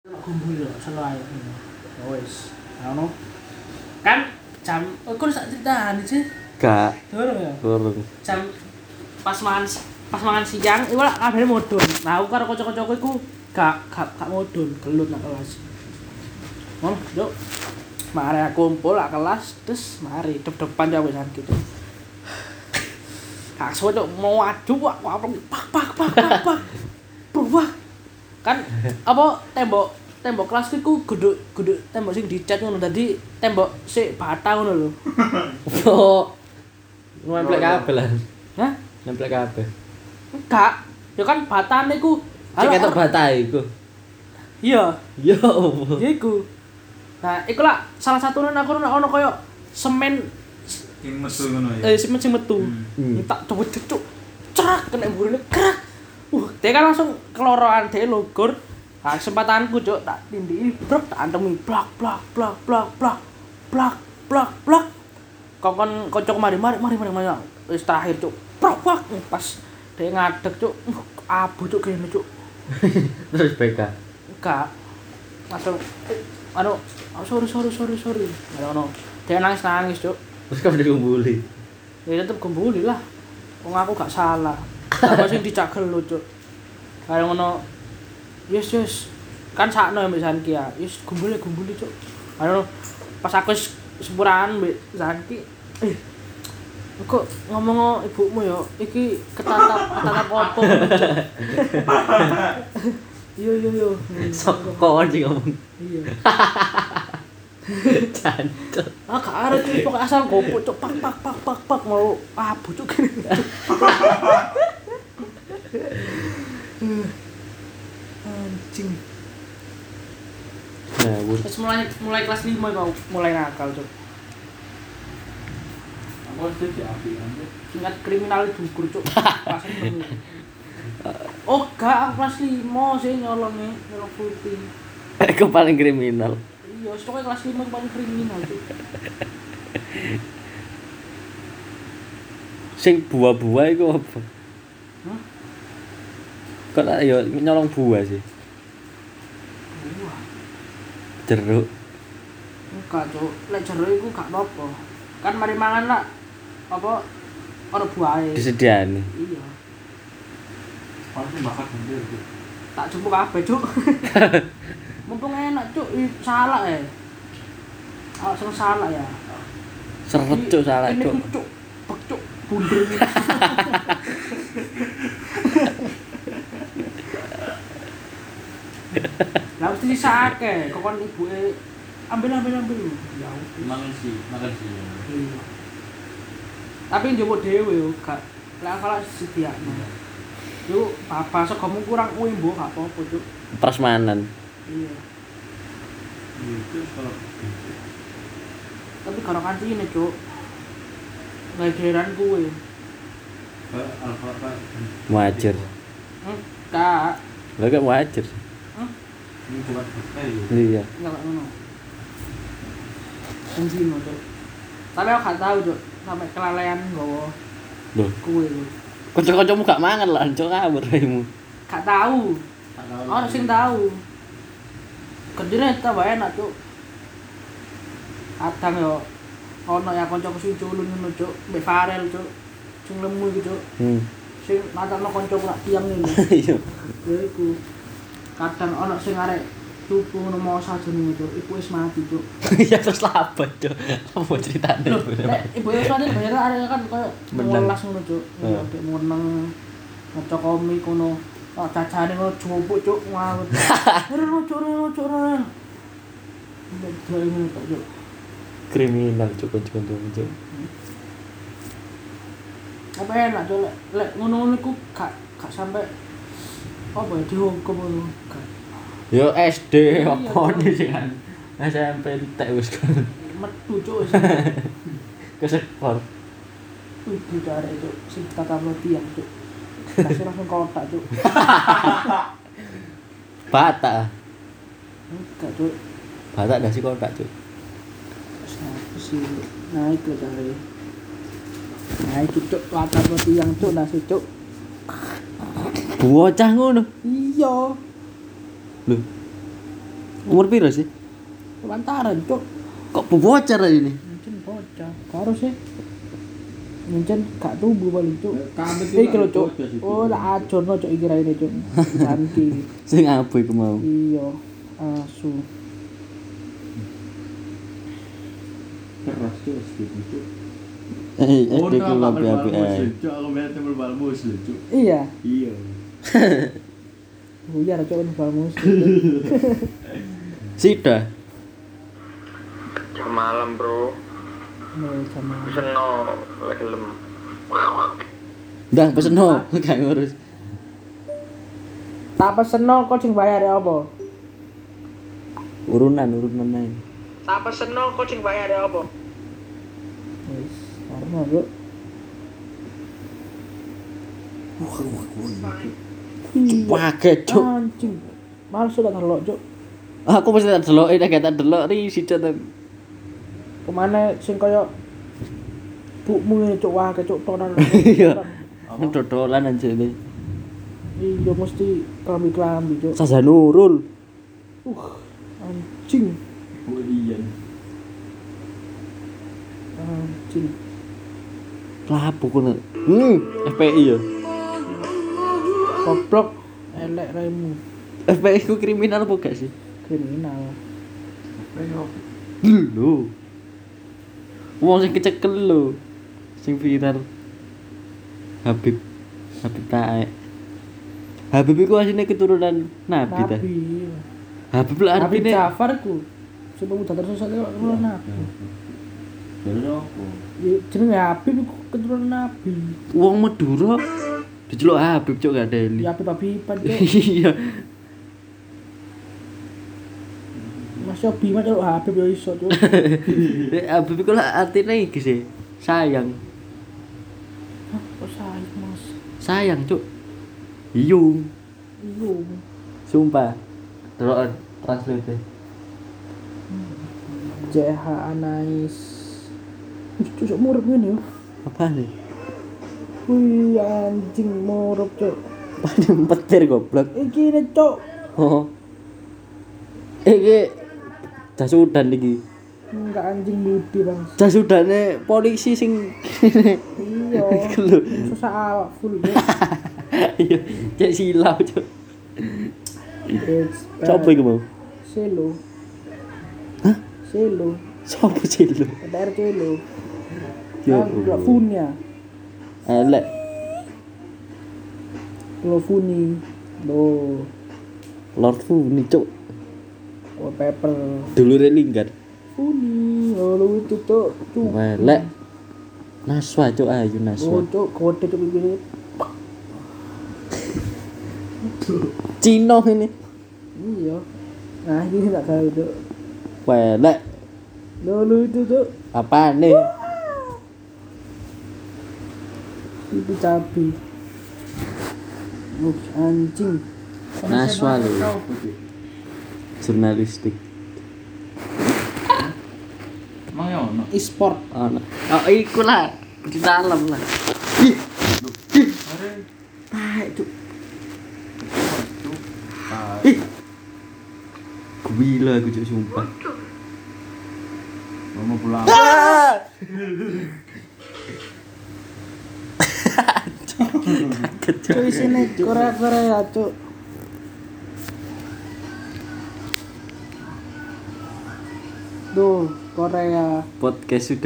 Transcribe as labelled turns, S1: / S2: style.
S1: kumpul selain ya wis ngono kan jam oh kok sak critani sih
S2: Gak,
S1: durung ya
S2: kurung.
S1: jam pas mangan pas mangan siang iku lah kabeh mudun nah aku karo kanca-kancaku iku gak gak gak mudun gelut nang kelas ngono yuk mari aku kumpul lah kelas terus mari dep-depan ya wisan gitu Kak tuh mau adu wak wak pak pak pak pak pak kan apa tembok tembok kelas iku guduk guduk tembok sing dicat ngono tadi tembok si bata ngono lho
S2: Oh. Nemplek kabel lah.
S1: Hah?
S2: Nemplek kabel.
S1: enggak ya kan batane ku Halo,
S2: ketok batai iku.
S1: iya
S2: Yo.
S1: Ya iku nah iku lah salah satu aku ono ono koyo semen
S3: Sing metu ngono ya.
S1: eh semen sing metu
S2: Hmm.
S1: tak coba cecuk cerak kena burine kerak wah dia kan langsung keloroan dia logor nah kesempatanku cuk tak tindih brok tak antemi blak blak blak blak blak blak blak blak. Kokon kocok mari mari mari mari mari. Wis terakhir cuk brok blak. Pas dia ngadeg cuk Uh, abu cuk kene cuk.
S2: Terus BK.
S1: enggak. Langsung anu oh, sorry sorry sorry sorry. Ada ono. Dia nangis nangis cuk.
S2: Terus kamu dikumpuli.
S1: ya tetep gembuli lah. Wong aku gak salah apa sing dicagel lu cuk? Kaya ngono yes yes. Kan sakno mbek Zanki ya. Yes gumbuli gumbuli cuk. Ayo pas aku wis sepurahan mbek Zanki eh kok ngomong ibumu ya? Iki ketatap ketatap opo Cuk? iya iya iya
S2: Sok kon sing ngomong.
S1: iya.
S2: Jancuk.
S1: ah gak cuy pokoknya asal gopo cuk. Pak pak pak pak pak mau abu cuk anjing
S2: Nah, wur.
S1: Terus mulai mulai kelas 5 kau mulai nakal cuk
S3: Aku wis dadi api
S1: tingkat kriminal dukur cuk Pasen penuh. oh gak aku kelas 5 sih nyolongnya nyolong putih
S2: Iku paling kriminal.
S1: iya pokoknya kelas 5 paling kriminal cuk
S2: Sing buah-buah iku apa?
S1: Hah?
S2: Kok tak yo nyolong buah sih.
S1: wah
S2: Jeruk.
S1: enggak cuk. Lek jero iku gak apa-apa. Kan mari mangan lah apa? Ono buahe.
S2: Disediani.
S1: iya.
S3: Paling bakat gede itu.
S1: tak jupuk kabeh cuk. Mumpung enak cuk. Salah eh. Awak sing salah ya?
S2: Seret cuk salah
S1: ini
S2: cuk.
S1: ku cuk cuk bunder mesti disake kok kon ibuke ambil ambil ambil ya wis.
S3: Makan sih, makan sih.
S1: Iya. tapi njupuk dhewe yo gak lek kalau sediakno yo bapak segomu kurang kuwi mbok gak apa-apa cuk
S2: Prasmanan.
S1: iya
S3: Itu kalau
S1: tapi karo kantine cuk nggak geran kuwe
S3: Pak Alfa Pak.
S2: Wajar.
S1: enggak
S2: Lah gak wajar.
S3: Ini bukan fakta ya.
S2: Iya.
S1: enggak kayak ngono Enzino cuk tapi aku gak tahu cuk sampai kelalaian nggawa
S2: Loh,
S1: kuwe lho
S2: kanca-kancamu gak mangan lah, cuk ngawur raimu.
S1: gak tahu. Ono sing tahu. Kerjanya tambah enak cuk kadang yo ono ya kancaku sing culun ngono cuk mbek Farel cuk sing lemu iku cuk
S2: Hmm.
S1: sing natano kancaku nak tiang ini.
S2: Iya.
S1: ya iku kadang ono sing arek tuku ngono mau saja nih cuk iku wis mati cuk.
S2: Iya terus apa, cuk? Apa ceritane?
S1: Ibu wis mati bayar arek kan koyo melas ngono cuk. Ya meneng maca komik ngono. Oh cacane ngono jupuk cuk ngawut ora cuk ora cuk ngono cuk.
S2: Kriminal cuk kanca-kancamu cuk.
S1: apa enak cuk? Lek ngono-ngono iku gak gak sampai apa ya dihukum ngono
S2: Yo SD apa
S1: Cuk.
S2: nih sih kan? SMP entek wis kan.
S1: metu cuk
S2: Kesekor.
S1: Wih, bocah arek cuk, sing tata tiang cuk. Kasih langsung kotak cuk.
S2: Batak.
S1: Enggak cuk.
S2: Batak dah sih kotak cuk.
S1: Siapa sih? Nah itu cari. Nah itu cuk, tata tiang cuk, nasi cuk.
S2: Bocah ngono.
S1: Iya.
S2: Lho, Umur piro sih?
S1: Lantaran, cuk.
S2: Kok bocor ini?
S1: Mungkin bocah. Karo sih. Mungkin gak tubuh paling cuk.
S3: Kambing
S1: Eh kalau cuk. Oh, lah ajono cuk iki raine cuk. Santi.
S2: Sing apa iku mau?
S1: Iya. Asu.
S3: keras cuk segitu cuk.
S2: Eh,
S3: Oh,
S2: SD ku lebih api.
S1: Iya.
S3: Iya.
S1: Buyar cuk kan bamus.
S2: Sida.
S4: Jam malam bro,
S1: Nih sama.
S4: pesen no lagi lem.
S2: Dah pesen no, gak ngurus.
S1: Tak peseno kok sing bayar ya apa?
S2: Urunan, urunan ae.
S1: Tak peseno kok sing bayar ya apa? Wis, karena cuk. Iya.
S2: Wage, cuk.
S1: Anjing. Males sudah ngelok cuk.
S2: Aku mesti tak delok, ini gak tak delok ri sida ta.
S1: Ke mana sing kaya bukmu ini cuk wah cuk tonan.
S2: Iya. Dodolan ini.
S1: Iya mesti kelambi-kelambi cuk.
S2: Saza Nurul.
S1: Uh, anjing.
S3: Bu Ian.
S1: Anjing.
S2: Lapo kono. Hmm, FPI ya.
S1: Goblok elek raimu.
S2: FPI ku kriminal apa gak sih?
S1: Kriminal.
S3: Apa?
S2: Lho. Wong sing kecekel lho. Sing viral. Habib. Habib Taek. Habib iku asline keturunan Nabi ta.
S1: Nabi.
S2: Habib lah
S1: Nabi
S2: artine
S1: Jafar ku. Sebab udah tersesat kok keturunan Nabi.
S3: Dari apa?
S1: Ya, jenenge Habib keturunan Nabi.
S2: wong Madura diceluk Habib cuk gak deli.
S1: Ya Habib Habiban cuk.
S2: Iya.
S1: Mas yo bima cuk Habib yo iso cuk.
S2: Eh, Habib iku lah artine iki sih. Sayang.
S1: Hah, kok sayang Mas?
S2: Sayang cuk. Iyung.
S1: Iya.
S2: Sumpah. Delok translate.
S1: JH Anais. Wih, cuk murep ngene yo.
S2: Apa nih?
S1: Wih, anjing murep cuk.
S2: Paling petir goblok.
S1: Iki ne cuk.
S2: Oh. Iki jas udan iki.
S1: Enggak anjing budi bang.
S2: Jas udane polisi sing
S1: Iya. Susah awak full.
S2: Iya, cek silau.
S1: It's
S2: Coba iku mau.
S1: Selo.
S2: Hah?
S1: Selo.
S2: Sopo
S1: Selo.
S2: Yo.
S1: Ah, Dua Funya.
S2: Elek.
S1: Lo Funi. Lo.
S2: Lord Fu nih cuk.
S1: Oh, Pepper.
S2: Dulure linggar.
S1: Funi. Oh, lo itu tuh. Cuk.
S2: Elek. Naswa cuk ayu
S1: Oh,
S2: Naswa.
S1: cuk. Kode cuk begini.
S2: Cino ini.
S1: Iya. Nah, ini tak tahu cuk.
S2: Welek.
S1: Lo lo itu tuh.
S2: Apa nih?
S1: Itu cabi. Oh, anjing.
S2: Naswa lho. Jurnalistik.
S3: Emang ya ono?
S1: E-sport.
S2: Ono. Oh, iku lah. Di dalam lah.
S3: Are
S2: Taek cuk.
S3: cuk. Ah,
S2: Ih. Gila aku cuk sumpah.
S3: mau pulang.
S1: Cuk sini Korea Korea cuk. Duh, Korea.
S2: Podcast sudah